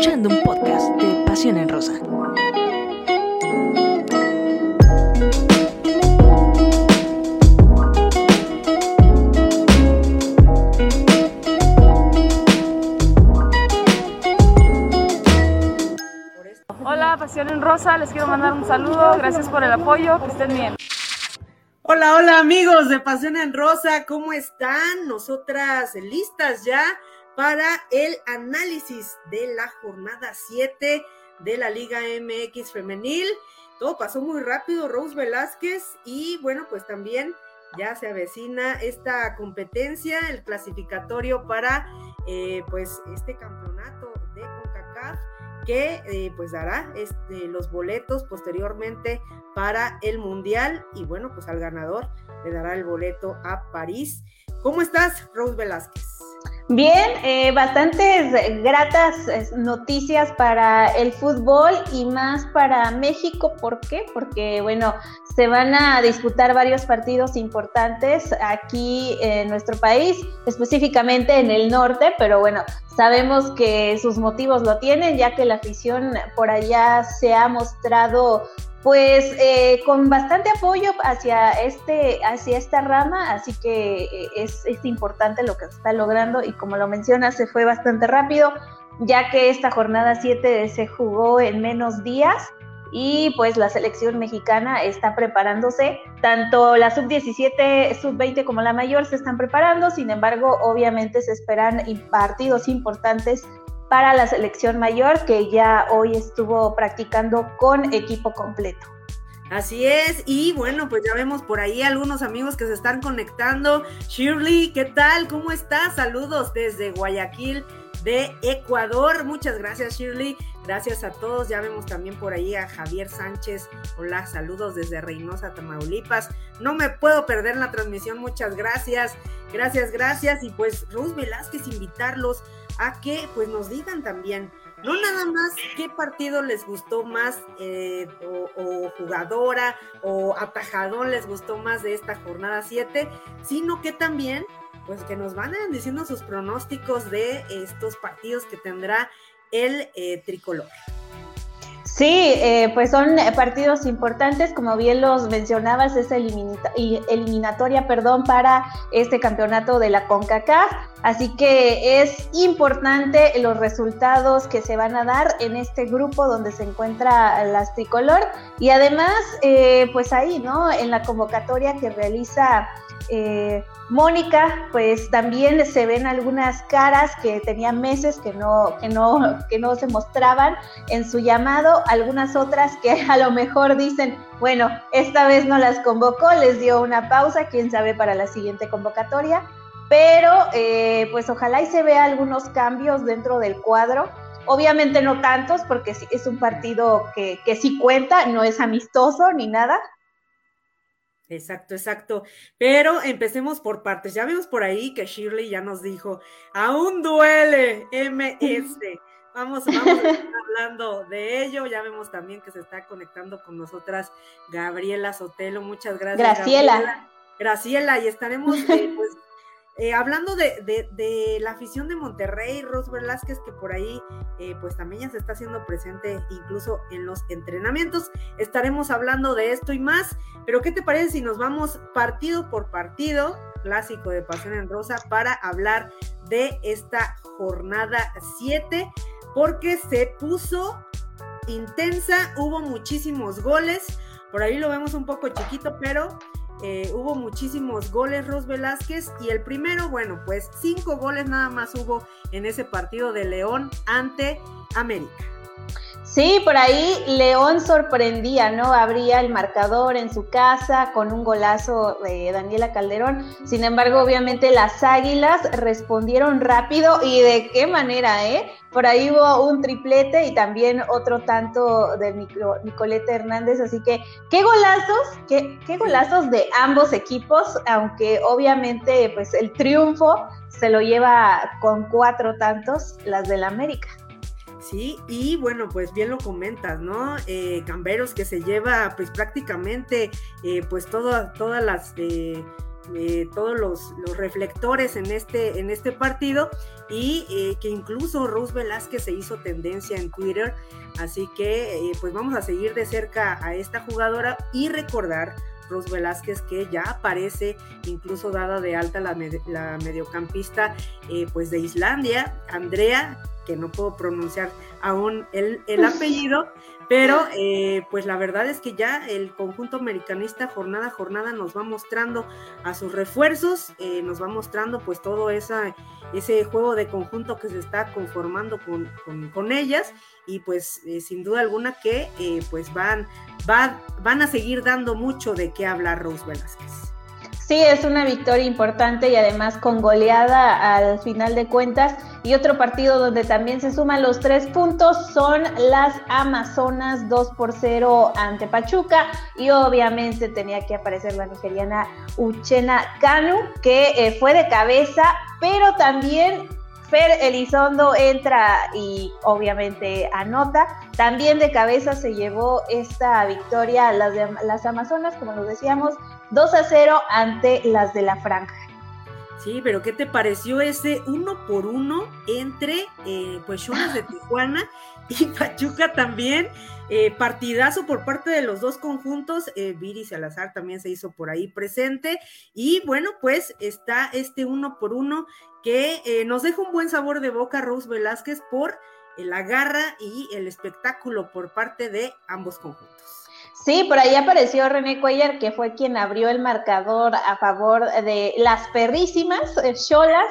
escuchando un podcast de Pasión en Rosa. Hola, Pasión en Rosa, les quiero mandar un saludo, gracias por el apoyo, que estén bien. Hola, hola amigos de Pasión en Rosa, ¿cómo están? Nosotras listas ya para el análisis de la jornada 7 de la Liga MX femenil. Todo pasó muy rápido, Rose Velázquez, y bueno, pues también ya se avecina esta competencia, el clasificatorio para eh, pues este campeonato de CONCACAF que eh, pues dará este, los boletos posteriormente para el Mundial y bueno, pues al ganador le dará el boleto a París. ¿Cómo estás, Rose Velázquez? Bien, eh, bastantes gratas noticias para el fútbol y más para México. ¿Por qué? Porque, bueno, se van a disputar varios partidos importantes aquí en nuestro país, específicamente en el norte, pero bueno, sabemos que sus motivos lo tienen, ya que la afición por allá se ha mostrado pues eh, con bastante apoyo hacia este hacia esta rama así que eh, es, importante lo que se está logrando y como lo mencionas se fue bastante rápido ya que esta jornada 7 se jugó en menos días y pues la selección mexicana está preparándose tanto la sub 17 sub 20 como la mayor se están preparando sin embargo obviamente se esperan partidos importantes para la selección mayor que ya hoy estuvo practicando con equipo completo. Así es, y bueno, pues ya vemos por ahí algunos amigos que se están conectando. Shirley, ¿qué tal? ¿Cómo estás? Saludos desde Guayaquil, de Ecuador. Muchas gracias, Shirley. Gracias a todos. Ya vemos también por ahí a Javier Sánchez. Hola, saludos desde Reynosa, Tamaulipas. No me puedo perder la transmisión. Muchas gracias. Gracias, gracias. Y pues, Rose Velázquez, invitarlos a que pues nos digan también, no nada más qué partido les gustó más eh, o, jugadora o atajador les gustó más de esta jornada 7, sino que también pues que nos van diciendo sus pronósticos de estos partidos que tendrá el eh, tricolor. Sí, eh, pues son partidos importantes, como bien los mencionabas, es eliminatoria, perdón, para este campeonato de la CONCACAF. Así que es importante los resultados que se van a dar en este grupo donde se encuentra las tricolor y además, eh, pues ahí, ¿no? En la convocatoria que realiza eh, Mónica, pues también se ven algunas caras que tenían meses que no, que no, que no se mostraban en su llamado, algunas otras que a lo mejor dicen, bueno, esta vez no las convocó, les dio una pausa, quién sabe para la siguiente convocatoria, pero eh, pues ojalá y se vea algunos cambios dentro del cuadro. Obviamente no tantos, porque es un partido que, que sí cuenta, no es amistoso ni nada, Exacto, exacto. Pero empecemos por partes. Ya vimos por ahí que Shirley ya nos dijo, aún duele MS. Vamos, vamos hablando de ello. Ya vemos también que se está conectando con nosotras Gabriela Sotelo. Muchas gracias. Graciela. Graciela, y estaremos eh, pues eh, hablando de, la afición de Monterrey, Ros Velázquez, que por ahí eh, pues también ya se está haciendo presente incluso en los entrenamientos, estaremos hablando de esto y más, pero ¿qué te parece si nos vamos partido por partido, clásico de Pasión en Rosa, para hablar de esta jornada 7? Porque se puso intensa, hubo muchísimos goles, por ahí lo vemos un poco chiquito, pero eh, hubo muchísimos goles Ros Velázquez y el primero, bueno, pues cinco goles nada más hubo en ese partido de León ante América. Sí, por ahí León sorprendía, ¿no? Abría el marcador en su casa con un golazo de Daniela Calderón. Sin embargo, obviamente las Águilas respondieron rápido y de qué manera, ¿eh? Por ahí hubo un triplete y también otro tanto de Nicoleta Hernández. Así que, qué golazos, qué, qué golazos de ambos equipos, aunque obviamente pues el triunfo se lo lleva con cuatro tantos las del América. Sí, y bueno, pues bien lo comentas, ¿no? Eh, Camberos que se lleva pues prácticamente eh, pues todas las, eh, eh, todos los, reflectores en este, en este partido y eh, que incluso Rose Velázquez se hizo tendencia en Twitter. Así que eh, pues vamos a seguir de cerca a esta jugadora y recordar Rose Velázquez que ya aparece incluso dada de alta la, la mediocampista pues de Islandia, Andrea, que no puedo pronunciar aún el, el apellido, pero eh, pues la verdad es que ya el conjunto americanista jornada a jornada nos va mostrando a sus refuerzos, eh, nos va mostrando pues todo esa, ese juego de conjunto que se está conformando con, con, ellas y pues eh, sin duda alguna que pues van, va, van a seguir dando mucho de qué hablar Rose Velázquez. Sí, es una victoria importante y además con goleada al final de cuentas. Y otro partido donde también se suman los tres puntos son las Amazonas 2 por 0 ante Pachuca. Y obviamente tenía que aparecer la nigeriana Uchena Kanu, que eh, fue de cabeza, pero también Fer Elizondo entra y obviamente anota. También de cabeza se llevó esta victoria las, de, las Amazonas, como lo decíamos, 2 a 0 ante las de la franja. Sí, pero ¿qué te pareció ese uno por uno entre eh, pues de Tijuana y Pachuca también? Eh, partidazo por parte de los dos conjuntos. Eh, Viri Salazar también se hizo por ahí presente. Y bueno, pues está este uno por uno que eh, nos deja un buen sabor de boca Rose Velázquez por la garra y el espectáculo por parte de ambos conjuntos. Sí, por ahí apareció René Cuellar, que fue quien abrió el marcador a favor de las perrísimas eh, Cholas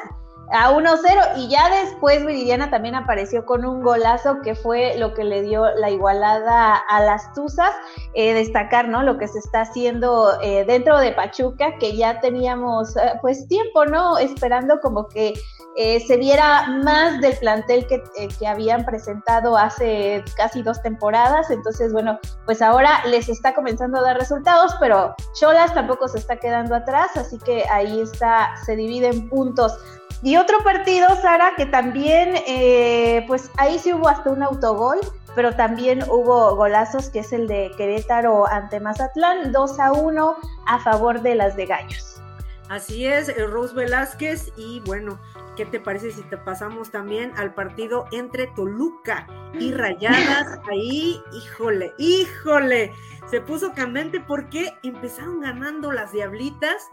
a 1-0 y ya después Viridiana también apareció con un golazo que fue lo que le dio la igualada a las Tuzas. Eh, destacar, ¿no? Lo que se está haciendo eh, dentro de Pachuca, que ya teníamos pues tiempo, ¿no? Esperando como que eh, se viera más del plantel que, eh, que, habían presentado hace casi dos temporadas. Entonces, bueno, pues ahora les está comenzando a dar resultados, pero Cholas tampoco se está quedando atrás, así que ahí está, se divide en puntos. Y otro partido, Sara, que también, eh, pues ahí sí hubo hasta un autogol, pero también hubo golazos, que es el de Querétaro ante Mazatlán, 2 a 1 a favor de las de Gallos. Así es, Rose Velázquez, y bueno, ¿Qué te parece si te pasamos también al partido entre Toluca y Rayadas? Ahí, híjole, híjole, se puso candente porque empezaron ganando las Diablitas.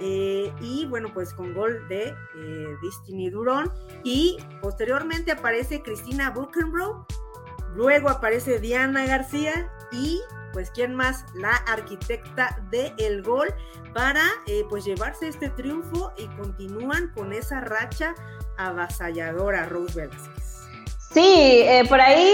Eh, y bueno, pues con gol de eh, Destiny Durón. Y posteriormente aparece Cristina Buchenbrough. Luego aparece Diana García. Y pues quién más, la arquitecta del el gol para eh, pues llevarse este triunfo y continúan con esa racha avasalladora, Rose Velázquez. Sí, eh, por ahí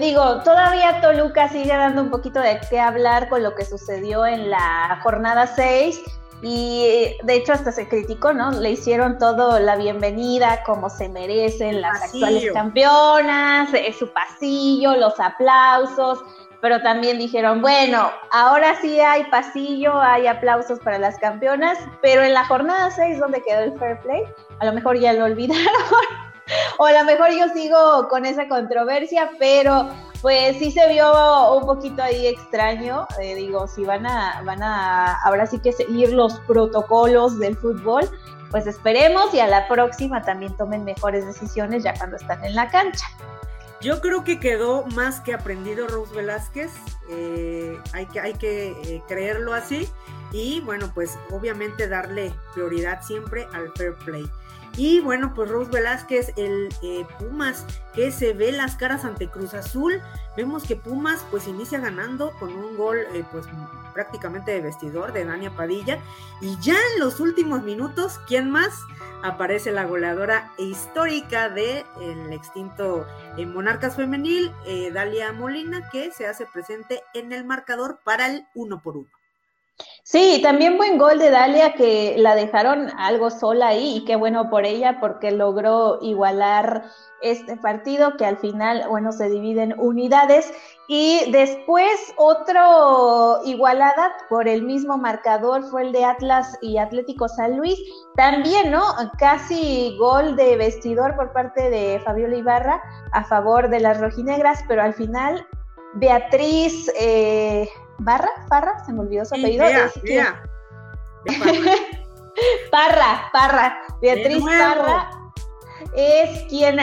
digo, todavía Toluca sigue dando un poquito de qué hablar con lo que sucedió en la jornada 6 y de hecho hasta se criticó, ¿no? Le hicieron todo la bienvenida como se merecen las actuales campeonas, eh, su pasillo, los aplausos, pero también dijeron, bueno, ahora sí hay pasillo, hay aplausos para las campeonas, pero en la jornada 6, donde quedó el fair play, a lo mejor ya lo olvidaron, o a lo mejor yo sigo con esa controversia, pero pues sí se vio un poquito ahí extraño, eh, digo, si van a, van a ahora sí que seguir los protocolos del fútbol, pues esperemos y a la próxima también tomen mejores decisiones ya cuando están en la cancha. Yo creo que quedó más que aprendido Rose Velázquez, eh, hay que, hay que eh, creerlo así y bueno, pues obviamente darle prioridad siempre al fair play. Y bueno, pues Rose Velázquez, el eh, Pumas, que se ve las caras ante Cruz Azul. Vemos que Pumas pues inicia ganando con un gol pues prácticamente de vestidor de Dania Padilla. Y ya en los últimos minutos, ¿quién más? aparece la goleadora histórica del el extinto eh, Monarcas Femenil, eh, Dalia Molina, que se hace presente en el marcador para el uno por uno. Sí, también buen gol de Dalia que la dejaron algo sola ahí y qué bueno por ella porque logró igualar este partido que al final, bueno, se divide en unidades y después otro igualada por el mismo marcador fue el de Atlas y Atlético San Luis. También, ¿no? Casi gol de vestidor por parte de Fabiola Ibarra a favor de las rojinegras, pero al final Beatriz eh, Barra, Barra, se me olvidó su apellido. Parra, Parra, Beatriz Parra es quien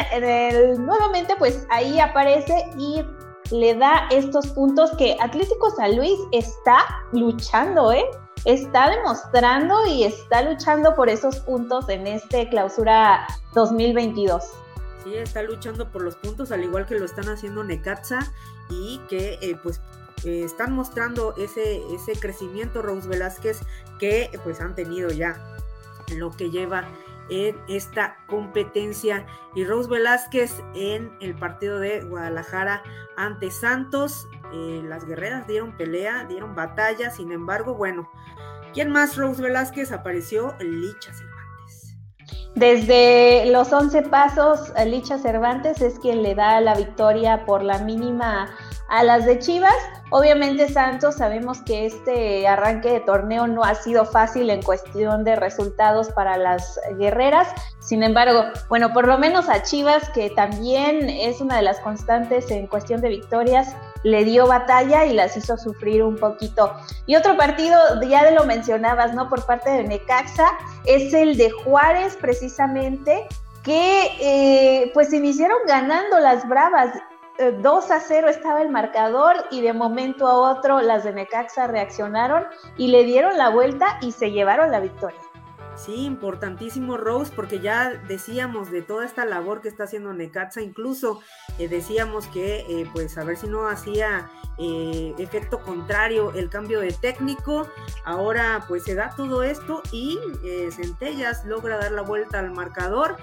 nuevamente pues ahí aparece y le da estos puntos que Atlético San Luis está luchando, ¿eh? Está demostrando y está luchando por esos puntos en este clausura 2022. Sí, está luchando por los puntos, al igual que lo están haciendo Necaxa y que eh, pues eh, están mostrando ese, ese crecimiento Rose Velázquez que pues han tenido ya lo que lleva en esta competencia. Y Rose Velázquez en el partido de Guadalajara ante Santos. Eh, las guerreras dieron pelea, dieron batalla. Sin embargo, bueno, ¿quién más Rose Velázquez apareció? Licha Cervantes. Desde los 11 pasos, Licha Cervantes es quien le da la victoria por la mínima a las de Chivas. Obviamente Santos, sabemos que este arranque de torneo no ha sido fácil en cuestión de resultados para las guerreras. Sin embargo, bueno, por lo menos a Chivas, que también es una de las constantes en cuestión de victorias, le dio batalla y las hizo sufrir un poquito. Y otro partido, ya lo mencionabas, ¿no? Por parte de Necaxa, es el de Juárez, precisamente, que eh, pues iniciaron ganando las Bravas 2 eh, a 0 estaba el marcador y de momento a otro las de Necaxa reaccionaron y le dieron la vuelta y se llevaron la victoria. Sí, importantísimo Rose, porque ya decíamos de toda esta labor que está haciendo Necaxa, incluso eh, decíamos que eh, pues a ver si no hacía eh, efecto contrario el cambio de técnico, ahora pues se da todo esto y Centellas logra dar la vuelta al marcador,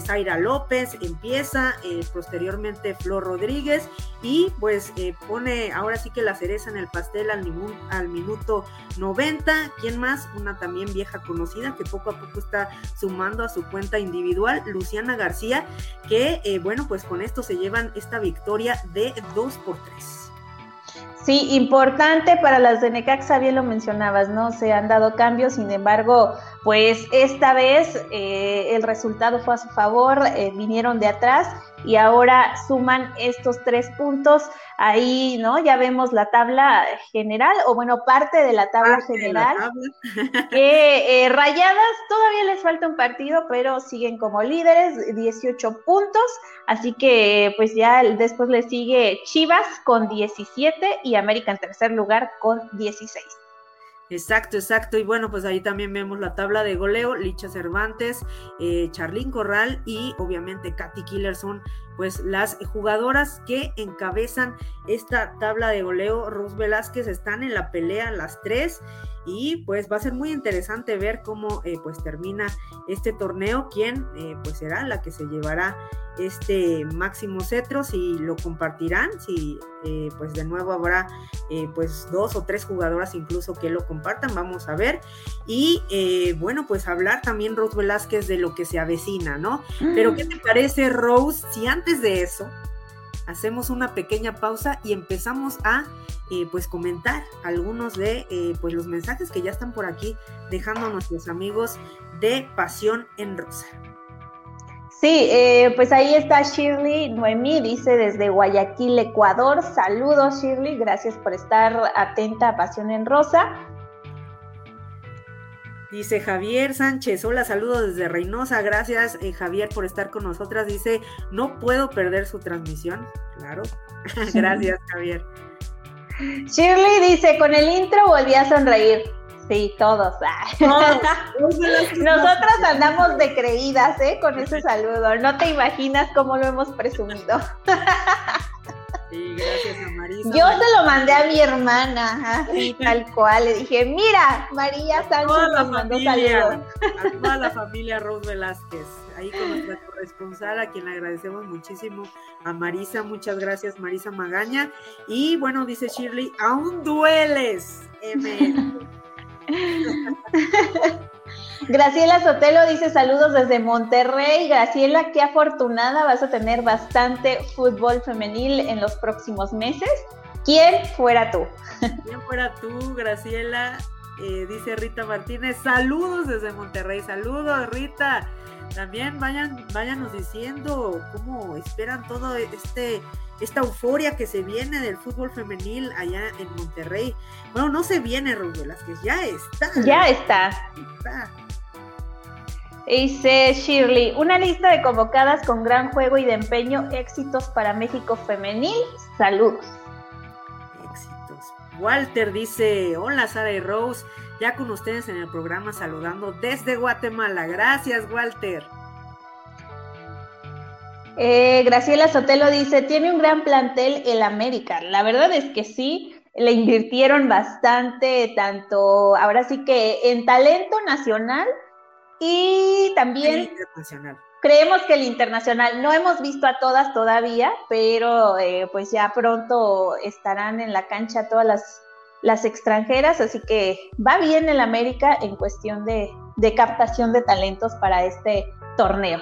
Zaira López empieza, posteriormente Flor Rodríguez y pues pone ahora sí que la cereza en el pastel al, al minuto 90, ¿quién más? Una también vieja conocida que poco a poco está sumando a su cuenta individual, Luciana García, que eh, bueno, pues con esto se llevan esta victoria de 2 por 3. Sí, importante para las de Necaxa, bien lo mencionabas, ¿no? Se han dado cambios, sin embargo, pues esta vez eh, el resultado fue a su favor, eh, vinieron de atrás y ahora suman estos tres puntos. Ahí, ¿no? Ya vemos la tabla general, o bueno, parte de la tabla general. que eh, rayadas todavía les falta un partido, pero siguen como líderes, 18 puntos. Así que, pues ya después le sigue Chivas con 17 y América en tercer lugar con 16. Exacto, exacto. Y bueno, pues ahí también vemos la tabla de goleo. Licha Cervantes, eh, Charlín Corral y obviamente Katy Killer son pues las jugadoras que encabezan esta tabla de goleo. Rose Velázquez están en la pelea las tres y pues va a ser muy interesante ver cómo eh, pues termina este torneo, quién eh, pues será la que se llevará este máximo cetro, si lo compartirán, si eh, pues de nuevo habrá pues dos o tres jugadoras incluso que lo compartan, vamos a ver. Y bueno, pues hablar también Rose Velázquez de lo que se avecina, ¿no? Pero ¿qué te parece Rose si antes de eso hacemos una pequeña pausa y empezamos a eh, pues comentar algunos de eh, pues los mensajes que ya están por aquí dejando a nuestros amigos de Pasión en Rosa. Sí, eh, pues ahí está Shirley Noemí, dice desde Guayaquil, Ecuador. Saludos Shirley, gracias por estar atenta a Pasión en Rosa. Dice Javier Sánchez, hola, saludos desde Reynosa, gracias Javier por estar con nosotras. Dice, no puedo perder su transmisión. Claro, gracias Javier. Shirley dice, con el intro volví a sonreír. Sí, todos. Nosotros andamos de creídas, ¿eh? Con ese saludo. No te imaginas cómo lo hemos presumido. Sí, gracias a Marisa. Yo se lo mandé a mi hermana, así tal cual. Le dije, mira, María Sánchez nos mandó saludos. A toda la familia Rose Velázquez, ahí con nuestra corresponsal, a quien le agradecemos muchísimo, a Marisa, muchas gracias Marisa Magaña. Y bueno, dice Shirley, aún dueles, Graciela Sotelo dice saludos desde Monterrey. Graciela, qué afortunada, vas a tener bastante fútbol femenil en los próximos meses. ¿Quién fuera tú? ¿Quién fuera tú, Graciela? Eh, dice Rita Martínez, saludos desde Monterrey, saludos Rita. También vayan, váyanos diciendo cómo esperan todo este esta euforia que se viene del fútbol femenil allá en Monterrey. Bueno, no se viene, Ruth que ya está. Ya está. Dice Shirley, una lista de convocadas con gran juego y de empeño, éxitos para México femenil. Saludos. Éxitos. Walter dice, hola Sara y Rose, ya con ustedes en el programa saludando desde Guatemala. Gracias, Walter. Eh, Graciela Sotelo dice, tiene un gran plantel el América. La verdad es que sí, le invirtieron bastante, tanto ahora sí que en talento nacional y también creemos que el internacional, no hemos visto a todas todavía, pero eh, pues ya pronto estarán en la cancha todas las, las extranjeras, así que va bien el América en cuestión de, de captación de talentos para este torneo.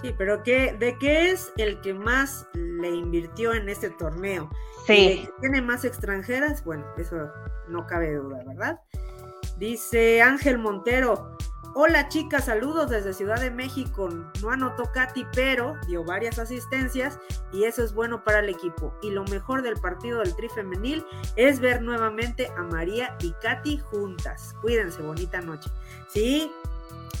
Sí, pero ¿qué, ¿de qué es el que más le invirtió en este torneo? Sí. ¿Tiene más extranjeras? Bueno, eso no cabe duda, ¿verdad? Dice Ángel Montero. Hola chicas, saludos desde Ciudad de México. No anotó Katy, pero dio varias asistencias y eso es bueno para el equipo. Y lo mejor del partido del Tri Femenil es ver nuevamente a María y Katy juntas. Cuídense, bonita noche. Sí,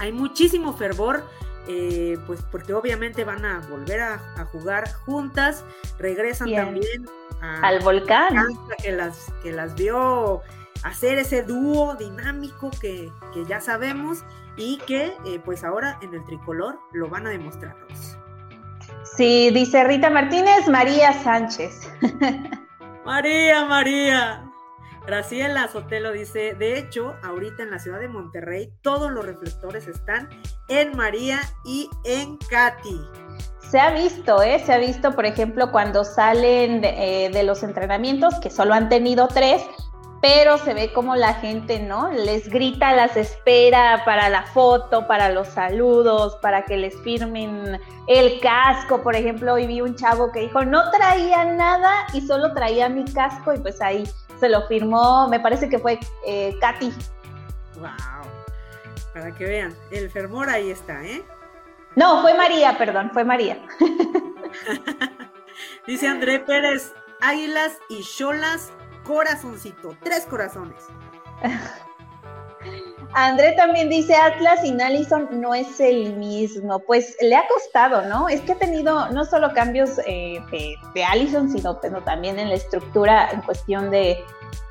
hay muchísimo fervor eh, pues porque obviamente van a volver a, jugar juntas, regresan también al volcán. Que las, que las vio hacer ese dúo dinámico que, ya sabemos y que eh, pues ahora en el tricolor lo van a demostrar. Sí, dice Rita Martínez, María Sánchez. María, María. Graciela Sotelo dice, de hecho, ahorita en la ciudad de Monterrey todos los reflectores están en María y en Katy. Se ha visto, ¿eh? Se ha visto, por ejemplo, cuando salen de, eh, de los entrenamientos, que solo han tenido tres, pero se ve como la gente, ¿no? Les grita, las espera para la foto, para los saludos, para que les firmen el casco. Por ejemplo, hoy vi un chavo que dijo, no traía nada y solo traía mi casco y pues ahí se lo firmó, me parece que fue eh, Katy. Wow. Para que vean, el fermor ahí está, ¿eh? No, fue María, perdón, fue María. Dice André Pérez, águilas y cholas, corazoncito, tres corazones. André también dice Atlas y Nallison no es el mismo. Pues le ha costado, ¿no? Es que ha tenido no solo cambios eh, de, Allison, sino, también en la estructura en cuestión de,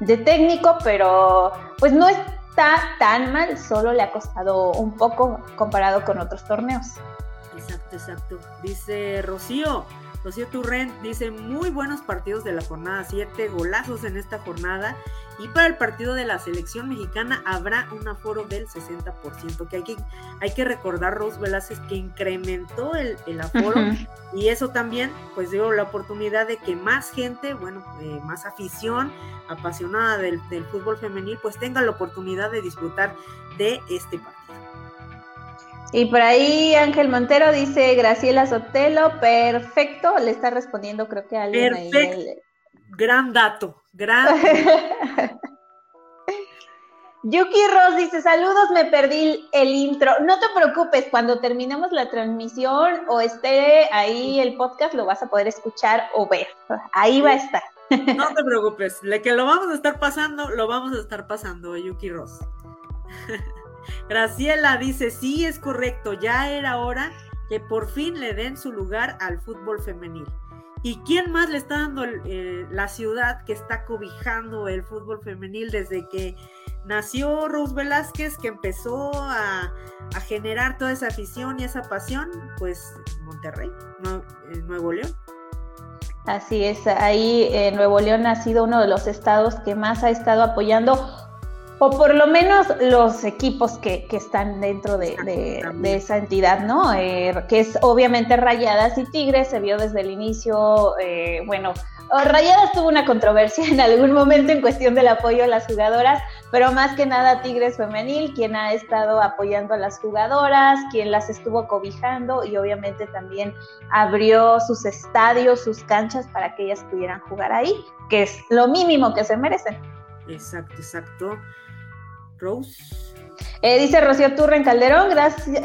de técnico, pero pues no está tan mal, solo le ha costado un poco comparado con otros torneos. Exacto, exacto. Dice Rocío, Rocío Turrent dice, muy buenos partidos de la jornada 7, golazos en esta jornada. Y para el partido de la selección mexicana habrá un aforo del 60%, que hay que, hay que recordar, Rose Velázquez, que incrementó el, aforo y eso también pues dio la oportunidad de que más gente, bueno, eh, más afición apasionada del, del fútbol femenil, pues tenga la oportunidad de disfrutar de este partido. Y por ahí Ángel Montero dice Graciela Sotelo, perfecto, le está respondiendo creo que alguien perfecto. ahí. Gran dato, gran. Yuki Ross dice, saludos, me perdí el intro. No te preocupes, cuando terminemos la transmisión o esté ahí el podcast, lo vas a poder escuchar o ver. Ahí va a estar. No te preocupes, le que lo vamos a estar pasando, lo vamos a estar pasando, Yuki Ross. Graciela dice, sí, es correcto, ya era hora que por fin le den su lugar al fútbol femenil. ¿Y quién más le está dando la ciudad que está cobijando el fútbol femenil desde que nació Rose Velázquez, que empezó a, generar toda esa afición y esa pasión? Pues Monterrey, Nuevo León. Así es, ahí eh, Nuevo León ha sido uno de los estados que más ha estado apoyando o por lo menos los equipos que, están dentro de, esa entidad, ¿no? Eh, que es obviamente Rayadas y Tigres, se vio desde el inicio, eh, bueno, Rayadas tuvo una controversia en algún momento en cuestión del apoyo a las jugadoras, pero más que nada Tigres Femenil, quien ha estado apoyando a las jugadoras, quien las estuvo cobijando y obviamente también abrió sus estadios, sus canchas para que ellas pudieran jugar ahí, que es lo mínimo que se merecen. Exacto, exacto. Eh, dice Rocío Turren Calderón,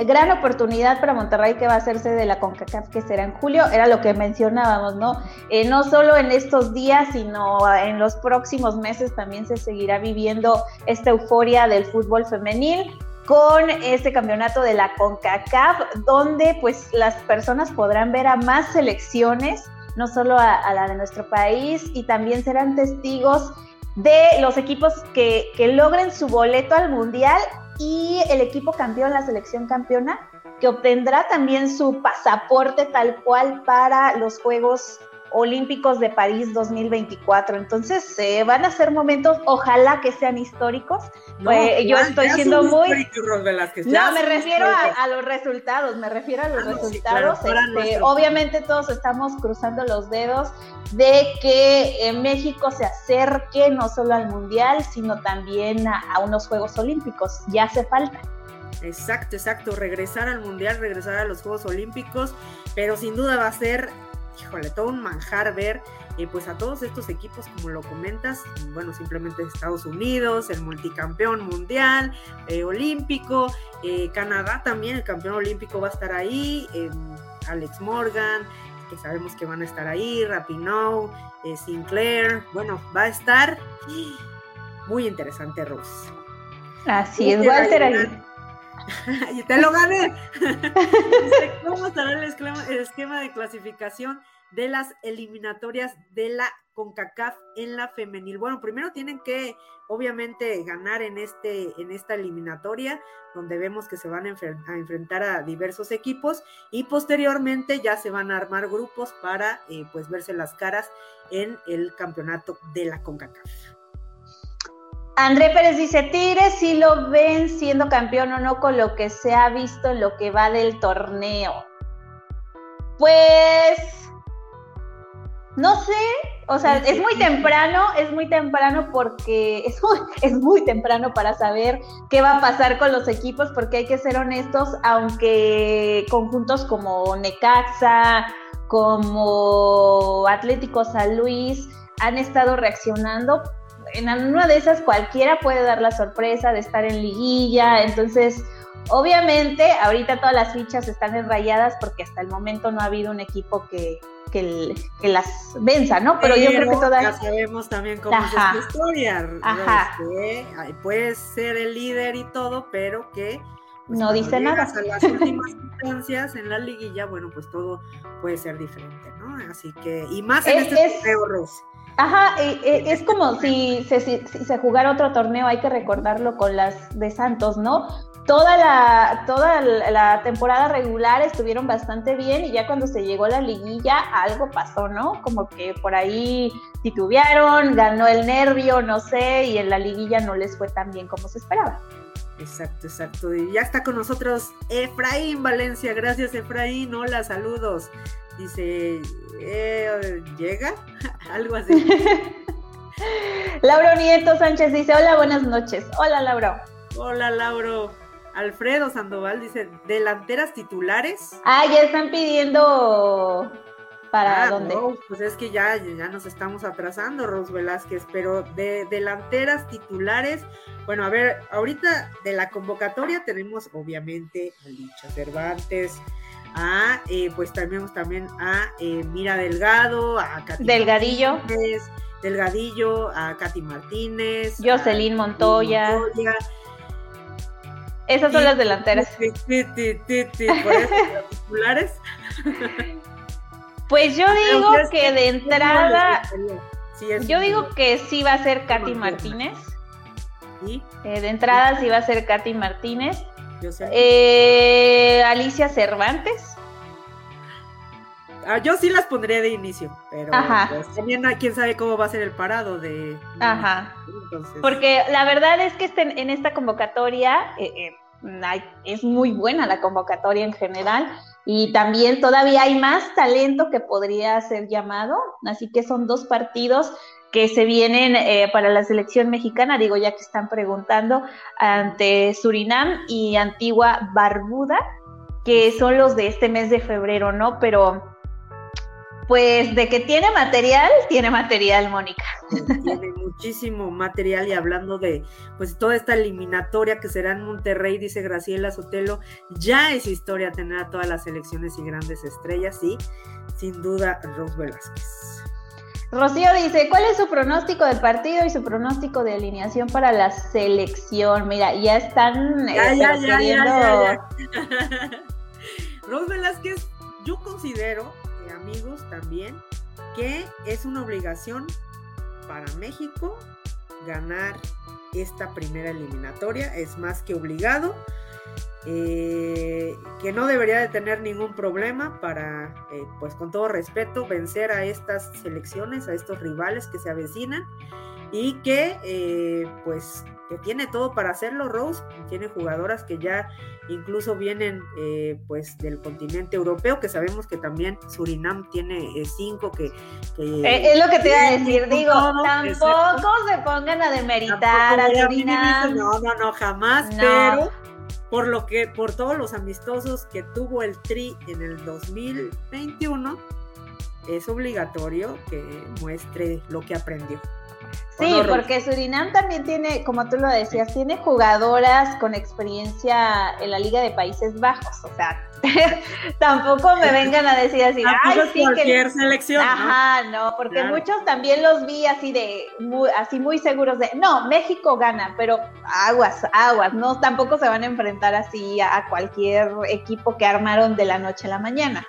gran oportunidad para Monterrey que va a hacerse de la CONCACAF que será en julio, era lo que mencionábamos, ¿no? Eh, no solo en estos días, sino en los próximos meses también se seguirá viviendo esta euforia del fútbol femenil con este campeonato de la CONCACAF, donde pues las personas podrán ver a más selecciones, no solo a, la de nuestro país, y también serán testigos de los equipos que, que logren su boleto al Mundial y el equipo campeón, la selección campeona, que obtendrá también su pasaporte tal cual para los Juegos Olímpicos de París 2024. Entonces, eh, van a ser momentos, ojalá que sean históricos. Pues, yo estoy siendo muy... No, me refiero a, los resultados, me refiero a los ah, resultados. Este, obviamente todos estamos cruzando los dedos de que eh, México se acerque no solo al Mundial, sino también a unos Juegos Olímpicos. Ya hace falta. Exacto, exacto, regresar al Mundial, regresar a los Juegos Olímpicos, pero sin duda va a ser híjole, todo un manjar ver eh, pues a todos estos equipos, como lo comentas, bueno, simplemente Estados Unidos, el multicampeón mundial, eh, olímpico, eh, Canadá también, el campeón olímpico va a estar ahí, em, Alex Morgan, que sabemos que van a estar ahí, Rapinoe, Sinclair, bueno, va a estar muy interesante, Rose. Así es, Walter ahí. y te lo gané. ¿Cómo estará el esquema, de clasificación de las eliminatorias de la CONCACAF en la femenil? Bueno, primero tienen que, obviamente, ganar en, este, en esta eliminatoria, donde vemos que se van a, enfrentar a diversos equipos y posteriormente ya se van a armar grupos para, eh, pues, verse las caras en el campeonato de la CONCACAF. André Pérez dice, Tigres si lo ven siendo campeón o no con lo que se ha visto en lo que va del torneo. Pues, no sé, o sea, es muy temprano, es muy temprano porque es muy, es muy temprano para saber qué va a pasar con los equipos, porque hay que ser honestos, aunque conjuntos como Necaxa, como Atlético San Luis han estado reaccionando, en una de esas cualquiera puede dar la sorpresa de estar en liguilla, entonces obviamente ahorita todas las fichas están enrayadas porque hasta el momento no ha habido un equipo que, que, las venza, ¿no? Pero, yo creo que todavía... Ya sabemos también cómo es esta historia. Ajá. puede ser el líder y todo, pero que... Pues, no dice nada. A las últimas instancias en la liguilla, bueno, pues todo puede ser diferente, ¿no? Así que, y más en este torneo, Rose. Ajá, es como si se, jugara otro torneo, hay que recordarlo con las de Santos, ¿no? Toda la, toda la temporada regular estuvieron bastante bien y ya cuando se llegó la liguilla algo pasó, ¿no? Como que por ahí titubearon, ganó el nervio, no sé, y en la liguilla no les fue tan bien como se esperaba. Exacto, exacto. Y ya está con nosotros Efraín Valencia. Gracias, Efraín. Hola, saludos. Dice, eh, ¿llega? Algo así. Lauro Nieto Sánchez dice, hola, buenas noches. Hola, Lauro. Hola, Lauro. Alfredo Sandoval dice, delanteras titulares. Ah, ya están pidiendo para ah, dónde. pues es que ya, ya nos estamos atrasando, Ros Velázquez, pero de delanteras titulares, bueno, a ver, ahorita de la convocatoria tenemos obviamente a Licha Cervantes, a, eh, pues tenemos también a eh, Mira Delgado, a Katy Delgadillo. Delgadillo, a Katy Martínez, Jocelyn Montoya. Esas son las delanteras. Pues yo digo que de entrada, yo digo que sí va a ser Katy Martínez. Eh, de entrada sí va a ser Katy Martínez. Eh, Alicia Cervantes. Ah, yo sí las pondré de inicio, pero pues, también quién sabe cómo va a ser el parado de. Ajá. Porque la verdad es que este, en esta convocatoria eh, eh, es muy buena la convocatoria en general y también todavía hay más talento que podría ser llamado, así que son dos partidos que se vienen eh, para la selección mexicana, digo ya que están preguntando, ante Surinam y Antigua Barbuda, que son los de este mes de febrero, ¿no? Pero pues de que tiene material, tiene material, Mónica. Tiene muchísimo material y hablando de pues toda esta eliminatoria que será en Monterrey, dice Graciela Sotelo, ya es historia tener a todas las selecciones y grandes estrellas, y sin duda Rose Velázquez. Rocío dice, ¿cuál es su pronóstico del partido y su pronóstico de alineación para la selección? Mira, ya están ya, ya, ya, queriendo... Ros Velázquez, yo considero, eh, amigos, también, que es una obligación para México ganar esta primera eliminatoria, es más que obligado. Eh, que no debería de tener ningún problema para, eh, pues con todo respeto, vencer a estas selecciones, a estos rivales que se avecinan y que, eh, pues, que tiene todo para hacerlo, Rose, tiene jugadoras que ya incluso vienen, pues, del continente europeo, que sabemos que también Surinam tiene cinco que... es lo que te iba a decir, digo, tampoco se pongan a demeritar a Surinam. No, no, no, jamás, pero por lo que, por todos los amistosos que tuvo el Tri en el 2021, es obligatorio que muestre lo que aprendió. Sí, porque Surinam también tiene, como tú lo decías, tiene jugadoras con experiencia en la Liga de Países Bajos, o sea, tampoco me vengan a decir así, ay, sí cualquier selección. Ajá, no, porque muchos también los vi así de, muy, así muy seguros de, no, México gana, pero aguas, aguas, no, tampoco se van a enfrentar así a cualquier equipo que armaron de la noche a la mañana.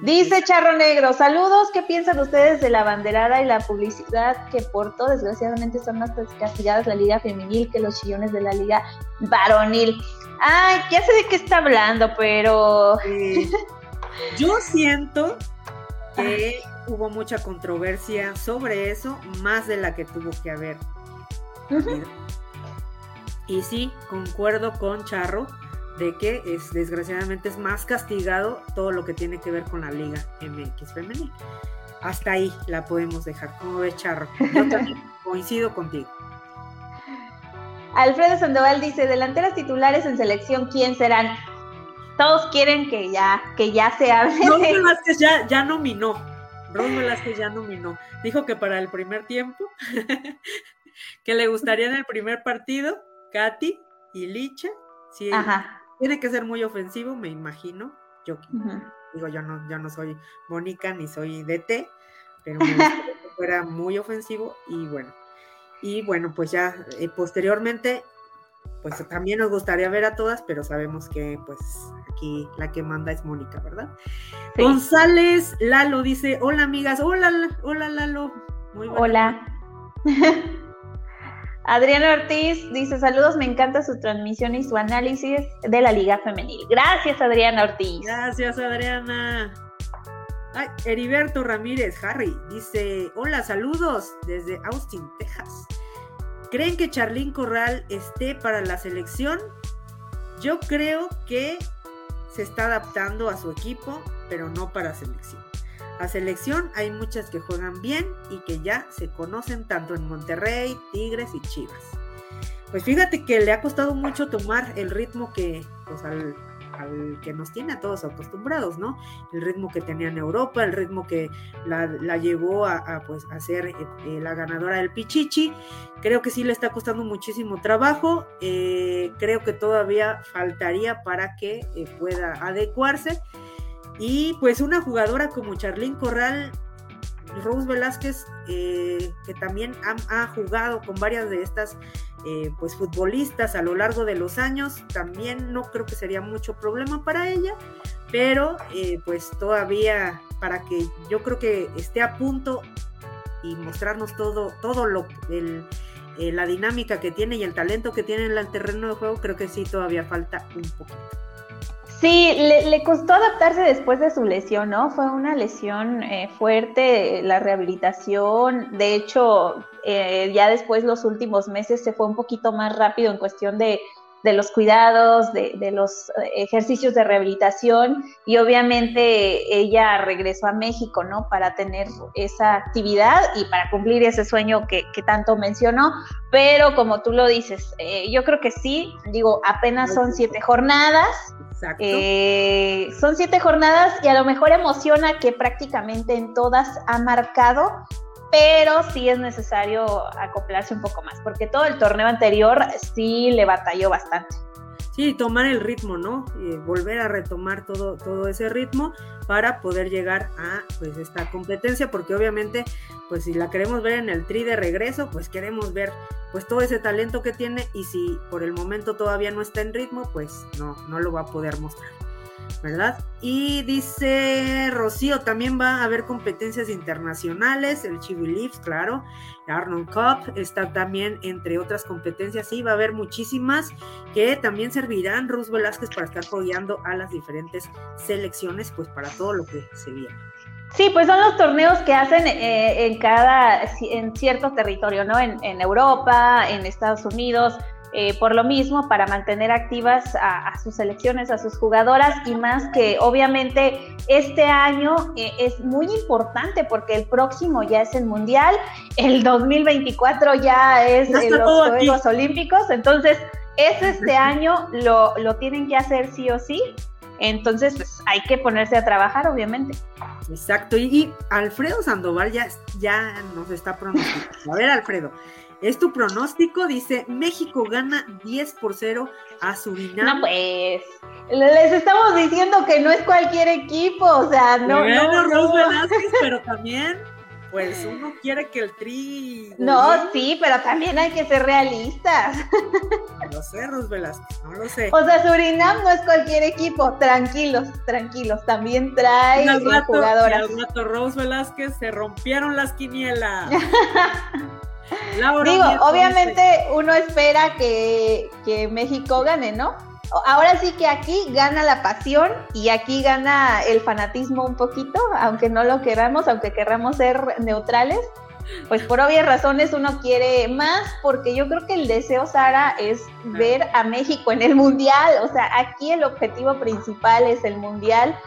Dice Charro Negro, saludos, ¿qué piensan ustedes de la banderada y la publicidad que portó? Desgraciadamente son más castigadas la liga femenil que los chillones de la liga varonil. Ay, ya sé de qué está hablando, pero... yo siento que hubo mucha controversia sobre eso, más de la que tuvo que haber. Y sí, concuerdo con Charro de que es desgraciadamente es más castigado todo lo que tiene que ver con la Liga MX femenil. Hasta ahí la podemos dejar. ¿Cómo ves, Charro? Yo también coincido contigo. Alfredo Sandoval dice, delanteras titulares en selección, ¿quién serán? Todos quieren que ya, que ya se hable. Ron Velázquez ya, ya nominó. Ron Velázquez ya nominó. Dijo que para el primer tiempo, que le gustaría en el primer partido, Katy y Licha. Sí, Ajá. Tiene que ser muy ofensivo, me imagino. Yo digo, yo no, yo no soy Mónica ni soy DT, pero me que fuera muy ofensivo y bueno. Y bueno, pues ya eh, posteriormente, pues también nos gustaría ver a todas, pero sabemos que pues aquí la que manda es Mónica, ¿verdad? González Lalo dice, hola amigas, hola, hola Lalo. Muy Hola. Adriana Ortiz dice, saludos, me encanta su transmisión y su análisis de la Liga Femenil. Gracias, Adriana Ortiz. Gracias, Adriana. Heriberto Ramírez, Harry, dice, hola, saludos desde Austin, Texas. ¿Creen que Charlín Corral esté para la selección? Yo creo que se está adaptando a su equipo, pero no para selección. A selección hay muchas que juegan bien y que ya se conocen tanto en Monterrey, Tigres y Chivas. Pues fíjate que le ha costado mucho tomar el ritmo que, pues al, que nos tiene a todos acostumbrados, ¿no? El ritmo que tenía en Europa, el ritmo que la, llevó a, pues, a ser eh, eh, la ganadora del Pichichi. Creo que sí le está costando muchísimo trabajo. Eh, creo que todavía faltaría para que pueda adecuarse. Y pues una jugadora como Charlín Corral, Rose Velázquez, eh, que también ha, jugado con varias de estas eh, pues futbolistas a lo largo de los años, también no creo que sería mucho problema para ella, pero eh, pues todavía para que yo creo que esté a punto y mostrarnos todo, todo lo la dinámica que tiene y el talento que tiene en el terreno de juego, creo que sí todavía falta un poquito. Sí, le, costó adaptarse después de su lesión, ¿no? Fue una lesión eh, fuerte, la rehabilitación. De hecho, eh, ya después los últimos meses se fue un poquito más rápido en cuestión de, los cuidados, de, de, los eh, ejercicios de rehabilitación y obviamente ella regresó a México, ¿no? Para tener esa actividad y para cumplir ese sueño que, que tanto mencionó. Pero como tú lo dices, yo creo que sí, digo, apenas son siete jornadas eh, son siete jornadas y a lo mejor emociona que prácticamente en todas ha marcado, pero sí es necesario acoplarse un poco más, porque todo el torneo anterior sí le batalló bastante. Sí, tomar el ritmo, ¿no? volver a retomar todo, todo ese ritmo para poder llegar a pues esta competencia, porque obviamente pues si la queremos ver en el tri de regreso, pues queremos ver pues todo ese talento que tiene y si por el momento todavía no está en ritmo, pues no, no lo va a poder mostrar. ¿Verdad? Y dice Rocío, también va a haber competencias internacionales, el Chibi Leafs, claro, Arnold Cup está también entre otras competencias, sí, va a haber muchísimas que también servirán Rus Velázquez para estar apoyando a las diferentes selecciones, pues para todo lo que se viene. Sí, pues son los torneos que hacen eh, en cada, en cierto territorio, ¿no? En Europa, en Estados Unidos, eh, por lo mismo, para mantener activas a, sus selecciones, a sus jugadoras y más que obviamente este año eh, es muy importante porque el próximo ya es el Mundial, el 2024 ya es los Juegos Olímpicos, entonces es este año, lo, lo tienen que hacer sí o sí, entonces pues hay que ponerse a trabajar obviamente. Exacto, y, Alfredo Sandoval ya, ya nos está pronosticando. A ver Alfredo, es tu pronóstico, dice México gana 10 por 0 a Surinam. No, pues les estamos diciendo que no es cualquier equipo, o sea, no. Bueno, no, Velázquez, pero también, pues uno quiere que el tri. No, sí, pero también hay que ser realistas. No sé, Ros Velázquez, no lo sé. O sea, Surinam no es cualquier equipo, tranquilos, tranquilos, también trae jugadoras. al rato Rose Velázquez se rompieron las quinielas. Digo, obviamente uno espera que, México gane, ¿no? Ahora sí que aquí gana la pasión y aquí gana el fanatismo un poquito, aunque no lo queramos, aunque queramos ser neutrales, pues por obvias razones uno quiere más, porque yo creo que el deseo, Sara, es ver a México en el Mundial, o sea, aquí el objetivo principal es el Mundial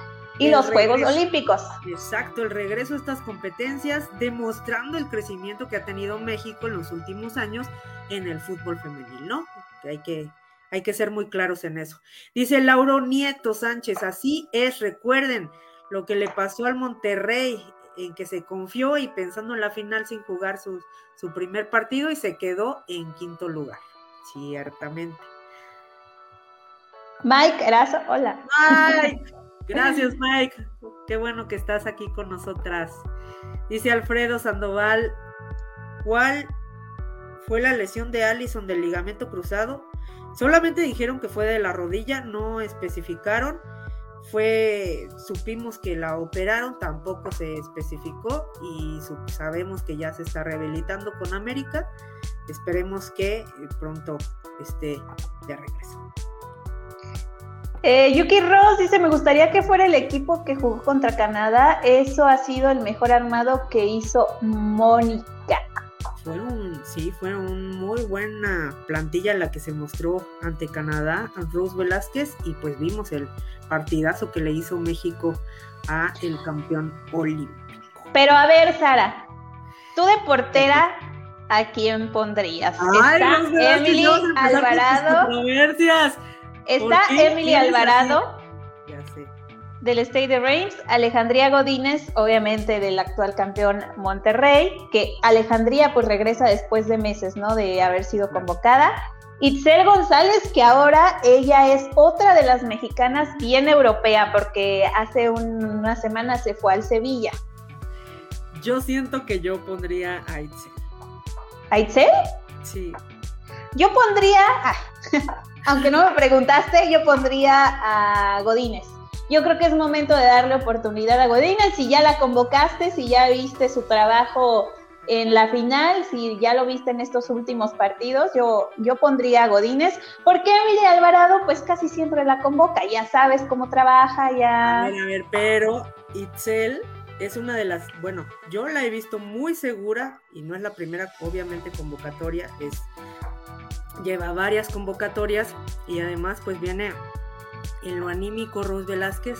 y los Juegos Olímpicos. Exacto, el regreso a estas competencias, demostrando el crecimiento que ha tenido México en los últimos años en el fútbol femenil, ¿no? Que hay que, hay que ser muy claros en eso. Dice Lauro Nieto Sánchez, así es, recuerden lo que le pasó al Monterrey, en que se confió y pensando en la final sin jugar su, su primer partido y se quedó en quinto lugar, ciertamente. Mike Erazo, hola. Mike. Gracias, Mike. Qué bueno que estás aquí con nosotras. Dice Alfredo Sandoval, ¿cuál fue la lesión de Allison del ligamento cruzado? Solamente dijeron que fue de la rodilla, no especificaron. Fue, supimos que la operaron, tampoco se especificó y sabemos que ya se está rehabilitando con América. Esperemos que pronto esté de regreso. Eh, Yuki Ross dice, me gustaría que fuera el equipo que jugó contra Canadá. Eso ha sido el mejor armado que hizo Mónica. Fue un, sí, fue una muy buena plantilla la que se mostró ante Canadá, a Rose Velázquez, y pues vimos el partidazo que le hizo México a el campeón olímpico. Pero a ver, Sara, tú de portera, ¿a quién pondrías? Ay, Está Emily Alvarado. Está Emily Alvarado. Del State de Reims, Alejandría Godínez, obviamente del actual campeón Monterrey, que Alejandría pues regresa después de meses, ¿no? De haber sido convocada. Itzel González, que ahora ella es otra de las mexicanas bien europea, porque hace una semana se fue al Sevilla. Yo siento que yo pondría a Itzel. ¿A Itzel? Sí. Yo pondría, aunque no me preguntaste, yo pondría a Godínez. Yo creo que es momento de darle oportunidad a Godínez. Si ya la convocaste, si ya viste su trabajo en la final, si ya lo viste en estos últimos partidos, yo, yo pondría a Godínez, porque Emilia Alvarado pues casi siempre la convoca, ya sabes cómo trabaja, ya... A ver, a ver, pero Itzel es una de las, bueno, yo la he visto muy segura y no es la primera, obviamente, convocatoria, es lleva varias convocatorias y además pues viene en lo anímico Rose Velázquez.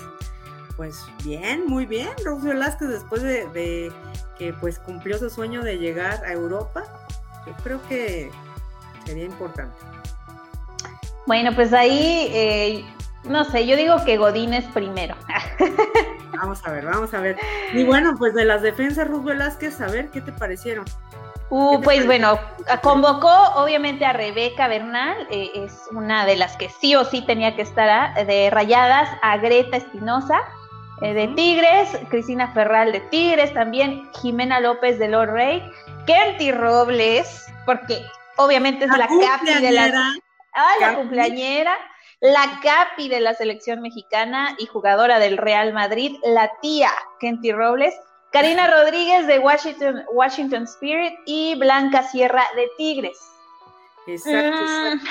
Pues bien, muy bien, Rose Velázquez después de, que pues cumplió su sueño de llegar a Europa, yo creo que sería importante. Bueno, pues ahí, eh, no sé, yo digo que Godín es primero. Vamos a ver, vamos a ver. Y bueno, pues de las defensas, Rose Velázquez, a ver qué te parecieron. Uh, pues bueno, convocó obviamente a Rebeca Bernal, eh, es una de las que sí o sí tenía que estar ah, de rayadas, a Greta Espinosa, eh, de Tigres, Cristina Ferral de Tigres, también Jimena López de Lord Rey, Kerty Robles, porque obviamente es la, capi de la, ah, la cumpleañera, la capi de la selección mexicana y jugadora del Real Madrid, la tía Kenty Robles, Karina Rodríguez de Washington, Washington Spirit y Blanca Sierra de Tigres. Exacto. Mm,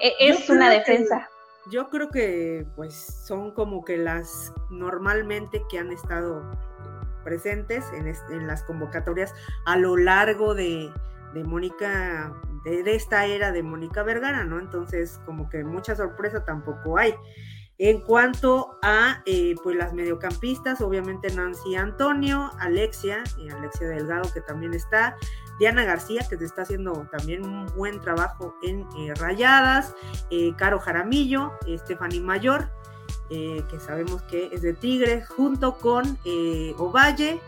e, es una defensa. yo creo que pues son como que las normalmente que han estado presentes en, las convocatorias a lo largo de, Mónica, de, esta era de Mónica Vergara, ¿no? Entonces, como que mucha sorpresa tampoco hay. En cuanto a eh, pues las mediocampistas, obviamente Nancy Antonio, Alexia, y Alexia Delgado que también está, Diana García que está haciendo también un buen trabajo en eh, Rayadas, eh, Caro Jaramillo, Stephanie Mayor, que sabemos que es de Tigres, junto con Ovalle,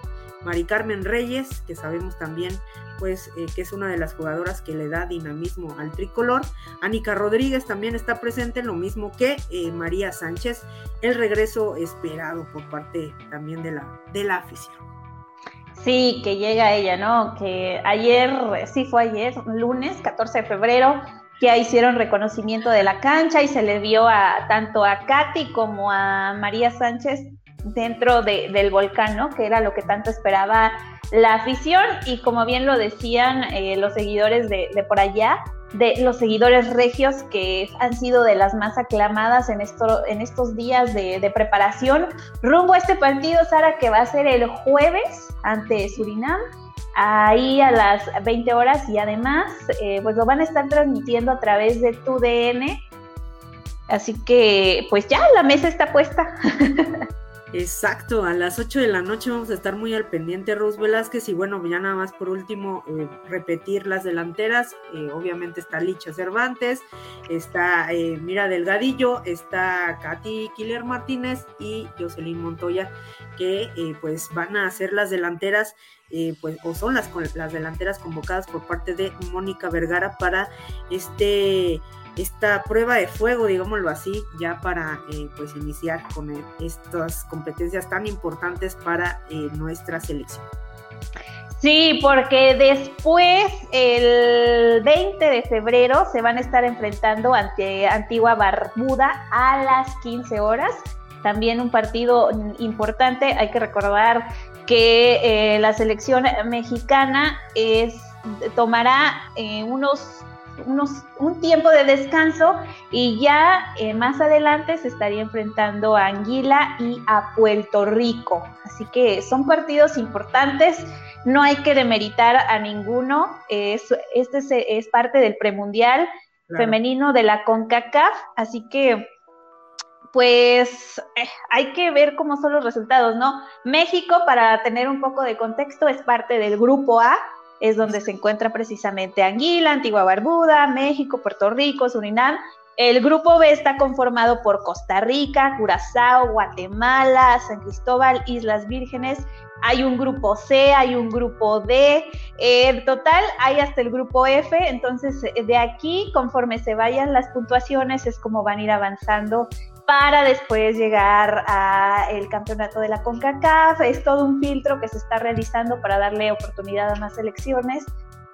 Mari Carmen Reyes, que sabemos también pues eh, que es una de las jugadoras que le da dinamismo al tricolor. Anika Rodríguez también está presente, lo mismo que eh, María Sánchez, el regreso esperado por parte también de la, de la afición. Sí, que llega ella, ¿no? Que ayer, sí fue ayer, lunes 14 de febrero, ya hicieron reconocimiento de la cancha y se le vio a tanto a Katy como a María Sánchez dentro del volcán, ¿no? Que era lo que tanto esperaba la afición y como bien lo decían eh, los seguidores de, por allá, de los seguidores regios que han sido de las más aclamadas en, esto, en estos días de, preparación, rumbo a este partido, Sara, que va a ser el jueves ante Surinam, ahí a las 20 horas y además eh, pues lo van a estar transmitiendo a través de tu DN. Así que pues ya la mesa está puesta. Exacto, a las 8 de la noche vamos a estar muy al pendiente Rose Velázquez y bueno, ya nada más por último eh, repetir las delanteras, eh, obviamente está Licha Cervantes, está eh, Mira Delgadillo, está Katy Killer Martínez y Jocelyn Montoya que pues van a ser las delanteras pues, o son las, las delanteras convocadas por parte de Mónica Vergara para este esta prueba de fuego, digámoslo así, ya para eh, pues iniciar con estas competencias tan importantes para eh, nuestra selección. Sí, porque después, el 20 de febrero, se van a estar enfrentando ante Antigua Barbuda a las 15 horas. También un partido importante, hay que recordar que eh, la selección mexicana es, tomará unos un tiempo de descanso y ya eh, más adelante se estaría enfrentando a Anguila y a Puerto Rico. Así que son partidos importantes, no hay que demeritar a ninguno. este es, parte del premundial femenino de la CONCACAF, así que pues eh, hay que ver cómo son los resultados, ¿no? México, para tener un poco de contexto, es parte del grupo A, es donde se encuentra precisamente Anguila, Antigua Barbuda, México, Puerto Rico, Surinam. El grupo B está conformado por Costa Rica, Curazao, Guatemala, San Cristóbal, Islas Vírgenes. Hay un grupo C, hay un grupo D. En total hay hasta el grupo F. Entonces, de aquí, conforme se vayan las puntuaciones, es como van a ir avanzando para después llegar a el campeonato de la CONCACAF. Es todo un filtro que se está realizando para darle oportunidad a más selecciones.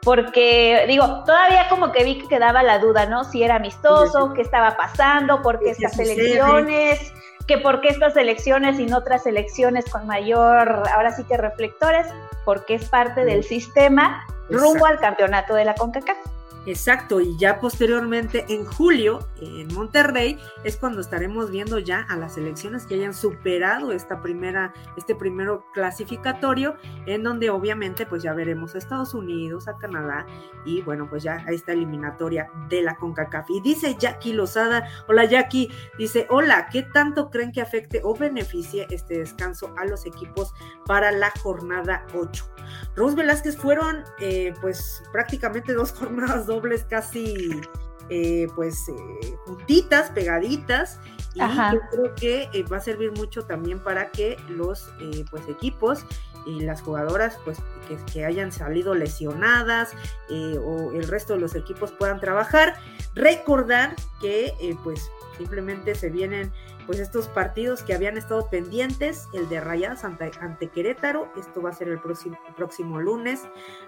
Porque, digo, todavía como que vi que quedaba la duda, ¿no? Si era amistoso, qué estaba pasando, por qué estas selecciones, que por qué estas selecciones y no otras selecciones con mayor, ahora sí que reflectores, porque es parte del sistema rumbo al campeonato de la CONCACAF. Exacto, y ya posteriormente en julio en Monterrey es cuando estaremos viendo ya a las elecciones que hayan superado esta primera, este primero clasificatorio, en donde obviamente pues ya veremos a Estados Unidos, a Canadá y bueno pues ya a esta eliminatoria de la CONCACAF. Y dice Jackie Lozada, hola Jackie, dice, hola, ¿qué tanto creen que afecte o beneficie este descanso a los equipos para la jornada 8? Rose Velázquez fueron eh, pues prácticamente dos jornadas dobles casi eh, pues eh, juntitas, pegaditas. Y yo creo que eh, va a servir mucho también para que los pues equipos y las jugadoras pues que, que hayan salido lesionadas o el resto de los equipos puedan trabajar recordar que pues simplemente se vienen pues estos partidos que habían estado pendientes, el de Rayadas ante, Querétaro, esto va a ser el próximo, próximo lunes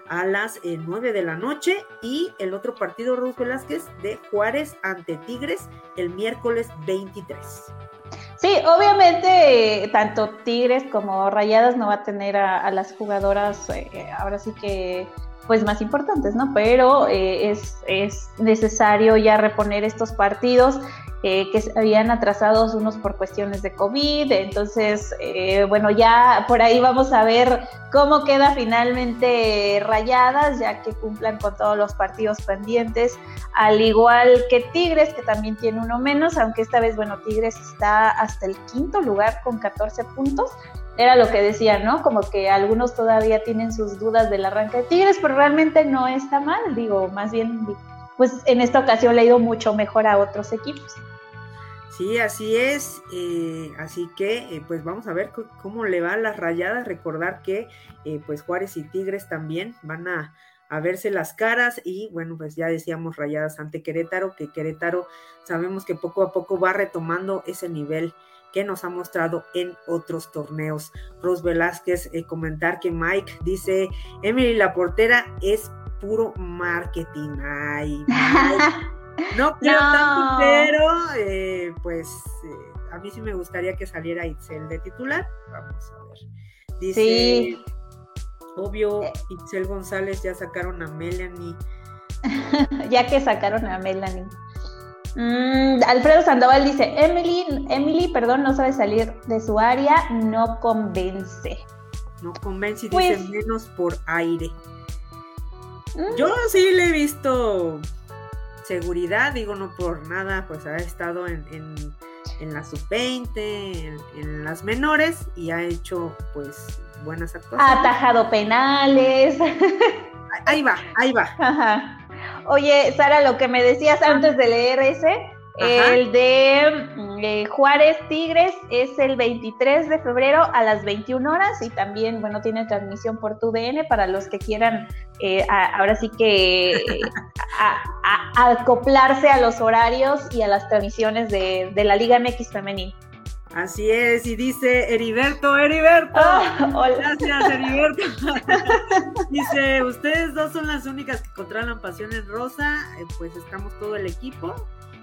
a las 9 eh, de la noche y el otro partido Ruz Velázquez de Juárez ante Tigres el miércoles 23. Sí, obviamente tanto Tigres como Rayadas no va a tener a, las jugadoras, eh, ahora sí que pues más importantes, ¿no? Pero eh, es, es, necesario ya reponer estos partidos eh, que habían atrasados unos por cuestiones de COVID, entonces, eh, bueno, ya por ahí vamos a ver cómo queda finalmente Rayadas, ya que cumplan con todos los partidos pendientes, al igual que Tigres, que también tiene uno menos, aunque esta vez, bueno, Tigres está hasta el quinto lugar con 14 puntos, era lo que decía, ¿no? Como que algunos todavía tienen sus dudas del arranque de Tigres, pero realmente no está mal, digo, más bien, pues en esta ocasión le ha ido mucho mejor a otros equipos. Sí, así es. Eh, así que, eh, pues vamos a ver cómo le va a las rayadas. Recordar que, eh, pues Juárez y Tigres también van a, a, verse las caras. Y bueno, pues ya decíamos rayadas ante Querétaro, que Querétaro sabemos que poco a poco va retomando ese nivel que nos ha mostrado en otros torneos. Ros Velázquez, eh, comentar que Mike dice, Emily la portera es puro marketing. Ay, no creo tanto, pero eh, pues eh, a mí sí me gustaría que saliera Itzel de titular. Vamos a ver. Dice, obvio, Itzel González ya sacaron a Melanie. ya que sacaron a Melanie. Mm, Alfredo Sandoval dice, Emily, Emily, perdón, no sabe salir de su área, no convence. No convence y dice pues menos por aire. Mm. Yo sí le he visto seguridad, digo no por nada, pues ha estado en, en, la sub-20, en, las menores y ha hecho pues buenas actuaciones. Ha atajado penales. Ahí va, ahí va. Ajá. Oye, Sara, lo que me decías antes de leer ese, el de mm, eh, Juárez Tigres es el 23 de febrero a las 21 horas y también, bueno, tiene transmisión por tu DN para los que quieran eh, ahora sí que acoplarse a los horarios y a las transmisiones de, de la Liga MX femenil. Así es, y dice Heriberto, Heriberto. Ah, Gracias, Heriberto. dice, ustedes dos son las únicas que controlan Pasión en Rosa, eh, pues estamos todo el equipo.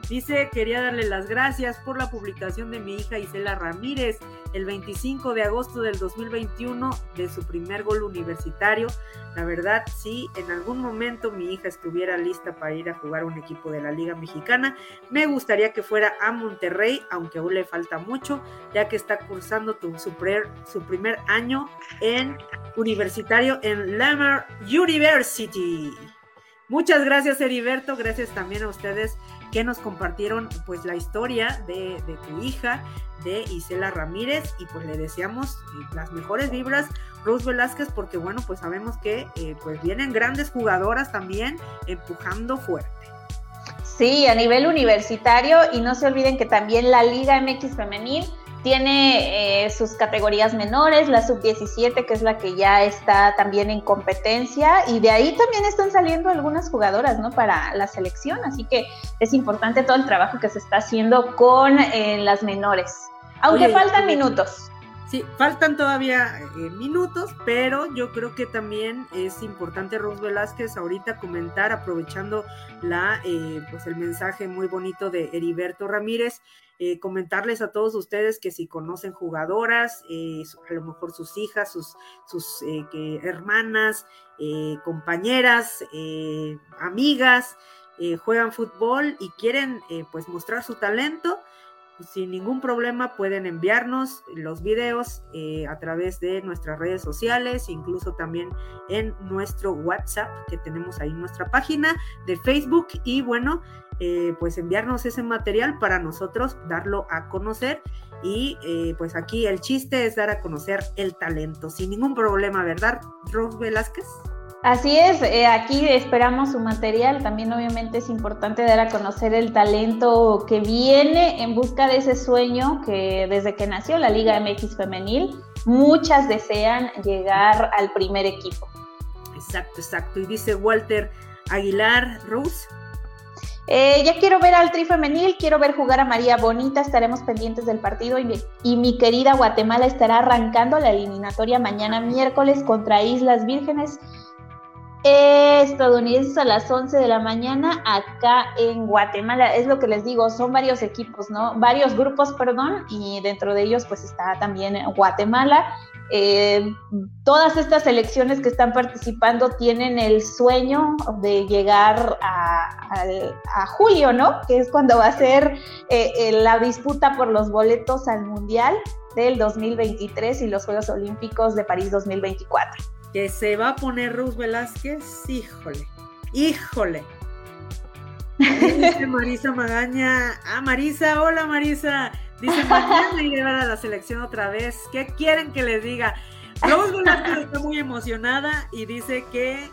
Dice, quería darle las gracias por la publicación de mi hija Isela Ramírez el 25 de agosto del 2021 de su primer gol universitario. La verdad, si en algún momento mi hija estuviera lista para ir a jugar un equipo de la Liga Mexicana, me gustaría que fuera a Monterrey, aunque aún le falta mucho, ya que está cursando su, su primer año en universitario en Lamar University. Muchas gracias Heriberto, gracias también a ustedes que nos compartieron pues la historia de, tu hija, de Isela Ramírez, y pues le deseamos eh, las mejores vibras, Rose Velázquez, porque bueno, pues sabemos que eh, pues vienen grandes jugadoras también empujando fuerte. Sí, a nivel universitario, y no se olviden que también la Liga MX Femenil tiene eh, sus categorías menores, la sub-17, que es la que ya está también en competencia, y de ahí también están saliendo algunas jugadoras, ¿no? Para la selección, así que es importante todo el trabajo que se está haciendo con eh, las menores, aunque faltan minutos. Sí, faltan todavía eh, minutos, pero yo creo que también es importante, Ros Velázquez, ahorita comentar, aprovechando la, pues el mensaje muy bonito de Heriberto Ramírez, eh, comentarles a todos ustedes que si conocen jugadoras, eh, a lo mejor sus hijas, sus, sus eh, hermanas, compañeras, amigas, juegan fútbol y quieren pues mostrar su talento, sin ningún problema pueden enviarnos los videos a través de nuestras redes sociales, incluso también en nuestro WhatsApp que tenemos ahí nuestra página de Facebook y bueno, eh, pues enviarnos ese material para nosotros darlo a conocer y eh, pues aquí el chiste es dar a conocer el talento sin ningún problema, ¿verdad, Ros Velázquez? Así es, eh, aquí esperamos su material. También obviamente es importante dar a conocer el talento que viene en busca de ese sueño que desde que nació la Liga MX femenil, muchas desean llegar al primer equipo. Exacto, exacto. Y dice Walter Aguilar, Rose, Eh, ya quiero ver al tri femenil, quiero ver jugar a María Bonita, estaremos pendientes del partido y mi, y mi querida Guatemala estará arrancando la eliminatoria mañana miércoles contra Islas Vírgenes estadounidenses a las 11 de la mañana acá en Guatemala. Es lo que les digo, son varios equipos, ¿no? Varios grupos, perdón, y dentro de ellos pues está también Guatemala. Eh, todas estas selecciones que están participando tienen el sueño de llegar a, julio, ¿no? Que es cuando va a ser eh, eh, la disputa por los boletos al Mundial del 2023 y los Juegos Olímpicos de París 2024 que se va a poner Ruz Velázquez, híjole, híjole. Dice Marisa Magaña, ah, Marisa, hola Marisa. Dice, mañana iré a la selección otra vez. ¿Qué quieren que les diga? Rose Velázquez está muy emocionada y dice que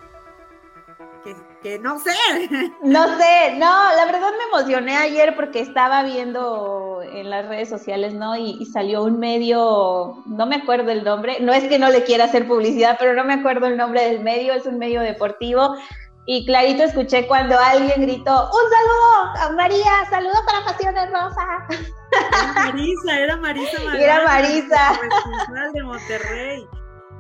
que, no sé. No sé, no, la verdad me emocioné ayer porque estaba viendo en las redes sociales, ¿no? Y, salió un medio, no me acuerdo el nombre, no es que no le quiera hacer publicidad, pero no me acuerdo el nombre del medio, es un medio deportivo. Y clarito escuché cuando alguien gritó, un saludo a María, saludo para Pasiones Rosa. Era Marisa, era Marisa Era Marisa. de Monterrey.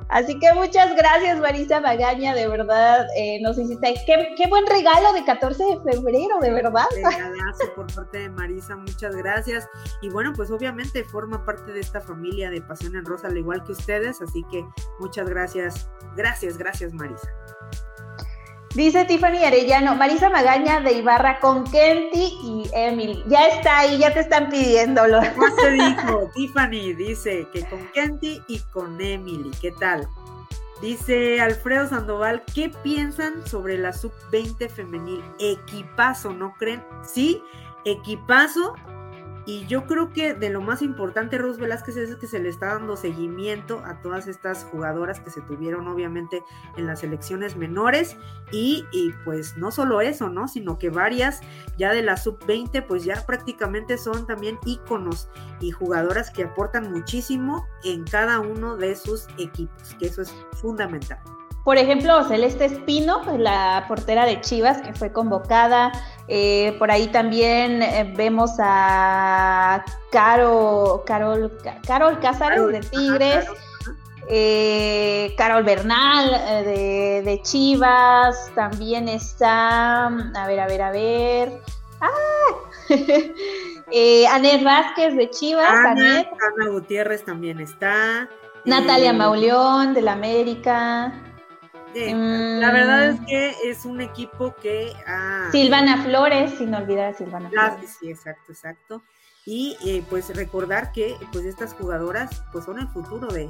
Así que muchas gracias, Marisa Magaña, de verdad, eh, nos hiciste, qué, qué, buen regalo de 14 de febrero, de verdad. Regalazo por parte de Marisa, muchas gracias. Y bueno, pues obviamente forma parte de esta familia de Pasión en Rosa, al igual que ustedes, así que muchas gracias, gracias, gracias, Marisa. Dice Tiffany Arellano, Marisa Magaña de Ibarra con Kenty y Emily. Ya está ahí, ya te están pidiéndolo. ¿Cómo se dijo? Tiffany dice que con Kenty y con Emily. ¿Qué tal? Dice Alfredo Sandoval, ¿qué piensan sobre la sub-20 femenil? Equipazo, ¿no creen? Sí, equipazo. Y yo creo que de lo más importante, Rose Velázquez, es que se le está dando seguimiento a todas estas jugadoras que se tuvieron obviamente en las selecciones menores. Y, pues no solo eso, ¿no? Sino que varias ya de la sub-20 pues ya prácticamente son también íconos y jugadoras que aportan muchísimo en cada uno de sus equipos, que eso es fundamental. Por ejemplo, Celeste Espino, la portera de Chivas, que fue convocada. Eh, por ahí también eh, vemos a Caro, Carol, Carol Cázares de Tigres. Eh, Carol Bernal de, de, Chivas, también está, a ver, a ver, a ver, ¡ah! Anet Vázquez de Chivas, Ana, Ana Gutiérrez también está. Natalia Mauleón de la América. La verdad es mm. que es un equipo que... Silvana Flores, sin olvidar a Silvana ah, Flores. Sí, exacto, exacto. Y eh, pues recordar que pues estas jugadoras pues son el futuro de,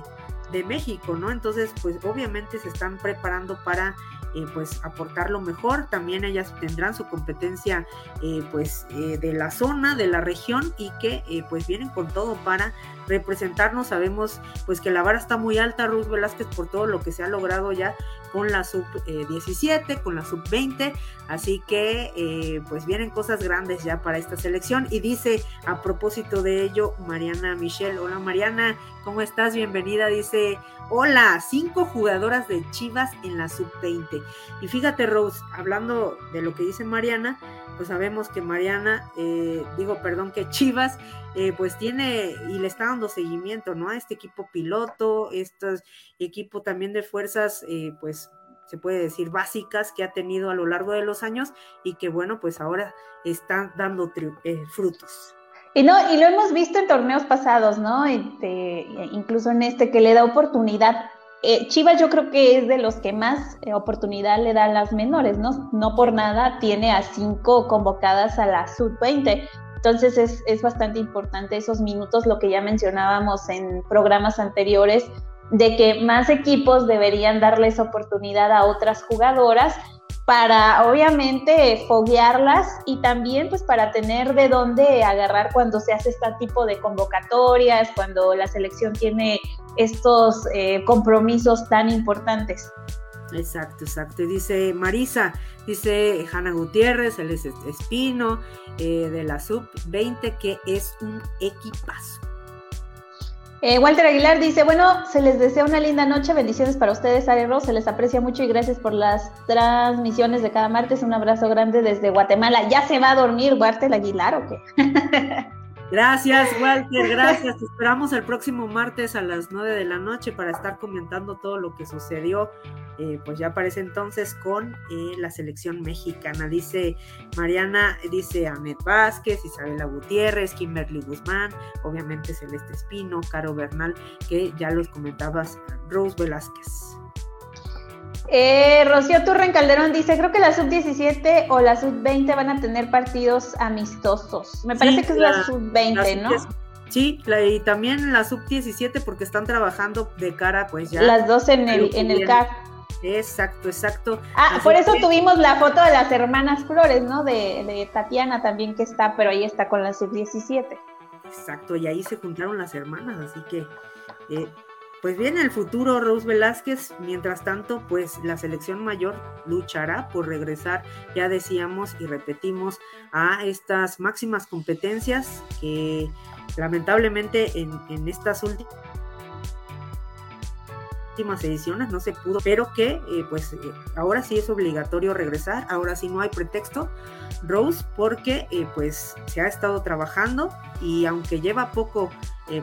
de México, ¿no? Entonces pues obviamente se están preparando para eh, pues aportar lo mejor. También ellas tendrán su competencia eh, pues eh, de la zona, de la región y que pues vienen con todo para representarnos. Sabemos pues que la vara está muy alta, Ruth Velázquez, por todo lo que se ha logrado ya con la sub 17, con la sub 20. Así que pues vienen cosas grandes ya para esta selección. Y dice a propósito de ello, Mariana Michelle, hola Mariana, ¿cómo estás? Bienvenida, dice Hola, cinco jugadoras de Chivas en la sub-20. Y fíjate, Rose, hablando de lo que dice Mariana, pues sabemos que Mariana, eh, digo, perdón, que Chivas, eh, pues tiene y le está dando seguimiento, ¿no? A este equipo piloto, este equipo también de fuerzas, eh, pues se puede decir básicas que ha tenido a lo largo de los años y que bueno, pues ahora están dando frutos. Y no, y lo hemos visto en torneos pasados, ¿no? Este, incluso en este que le da oportunidad. Eh, Chivas yo creo que es de los que más eh, oportunidad le da a las menores, ¿no? No por nada tiene a cinco convocadas a la sub-20. Entonces es, es bastante importante esos minutos, lo que ya mencionábamos en programas anteriores, de que más equipos deberían darles oportunidad a otras jugadoras para obviamente foguearlas y también pues para tener de dónde agarrar cuando se hace este tipo de convocatorias, cuando la selección tiene estos eh, compromisos tan importantes. Exacto, exacto. Dice Marisa, dice Hanna Gutiérrez, él es Espino, eh, de la Sub-20, que es un equipazo. Eh, Walter Aguilar dice, bueno, se les desea una linda noche, bendiciones para ustedes, Ross, se les aprecia mucho y gracias por las transmisiones de cada martes, un abrazo grande desde Guatemala. ¿Ya se va a dormir Walter Aguilar o qué? Gracias, Walter, gracias. Te esperamos el próximo martes a las 9 de la noche para estar comentando todo lo que sucedió, eh, pues ya parece entonces con eh, la selección mexicana. Dice Mariana, dice Ahmed Vázquez, Isabela Gutiérrez, Kimberly Guzmán, obviamente Celeste Espino, Caro Bernal, que ya los comentabas, Rose Velázquez. Eh, Rocío Turren Calderón dice, creo que la sub-17 o la sub-20 van a tener partidos amistosos. Me parece que es la, sub-20, ¿no? Sí, y también la sub-17 porque están trabajando de cara, pues ya. Las dos en el, en el CAR. Exacto, exacto. Ah, por eso tuvimos la foto de las hermanas Flores, ¿no? De, de Tatiana también que está, pero ahí está con la sub-17. Exacto, y ahí se juntaron las hermanas, así que eh, pues bien, el futuro Rose Velázquez, mientras tanto, pues la selección mayor luchará por regresar, ya decíamos y repetimos, a estas máximas competencias que lamentablemente en, en estas últimas ediciones no se pudo, pero que eh, pues eh, ahora sí es obligatorio regresar, ahora sí no hay pretexto, Rose, porque eh, pues se ha estado trabajando y aunque lleva poco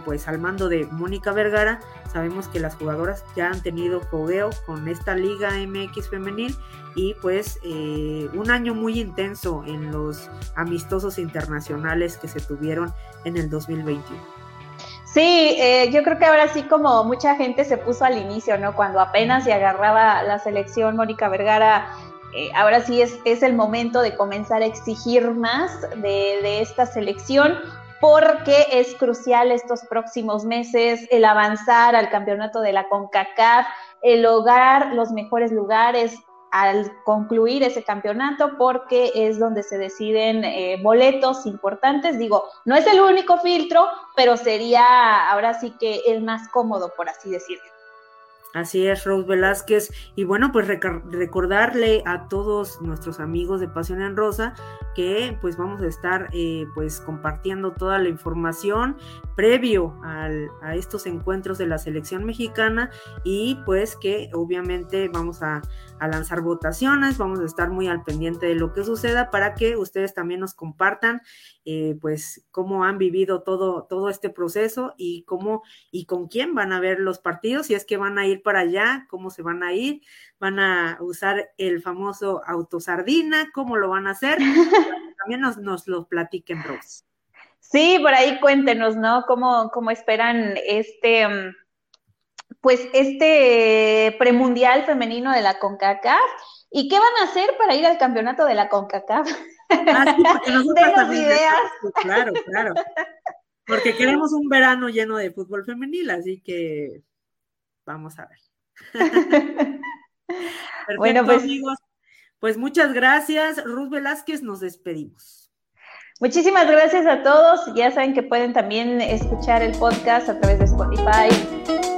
pues al mando de Mónica Vergara, sabemos que las jugadoras ya han tenido fogueo con esta Liga MX femenil y pues un año muy intenso en los amistosos internacionales que se tuvieron en el 2021. Sí, eh, yo creo que ahora sí como mucha gente se puso al inicio, ¿no? Cuando apenas se agarraba la selección Mónica Vergara, eh, ahora sí es, es el momento de comenzar a exigir más de, de esta selección porque es crucial estos próximos meses el avanzar al campeonato de la CONCACAF, el lograr los mejores lugares, al concluir ese campeonato porque es donde se deciden eh, boletos importantes. Digo, no es el único filtro, pero sería ahora sí que el más cómodo, por así decirlo. Así es, Rose Velázquez. Y bueno, pues recordarle a todos nuestros amigos de Pasión en Rosa que pues vamos a estar eh, pues compartiendo toda la información previo a estos encuentros de la selección mexicana y pues que obviamente vamos a, lanzar votaciones, vamos a estar muy al pendiente de lo que suceda para que ustedes también nos compartan eh, pues cómo han vivido todo, todo este proceso y cómo y con quién van a ver los partidos, si es que van a ir para allá, cómo se van a ir, van a usar el famoso autosardina, cómo lo van a hacer, también nos, nos lo platiquen, Rose. Sí, por ahí cuéntenos, ¿no? ¿Cómo, cómo esperan este, mm, pues este premundial femenino de la CONCACAF? ¿Y qué van a hacer para ir al campeonato de la CONCACAF? Ah, sí, ideas. Claro, claro. Porque queremos un verano lleno de fútbol femenil, así que vamos a ver. Perfecto, bueno, pues, amigos. Pues muchas gracias. Ruth Velázquez, nos despedimos. Muchísimas gracias a todos. Ya saben que pueden también escuchar el podcast a través de Spotify,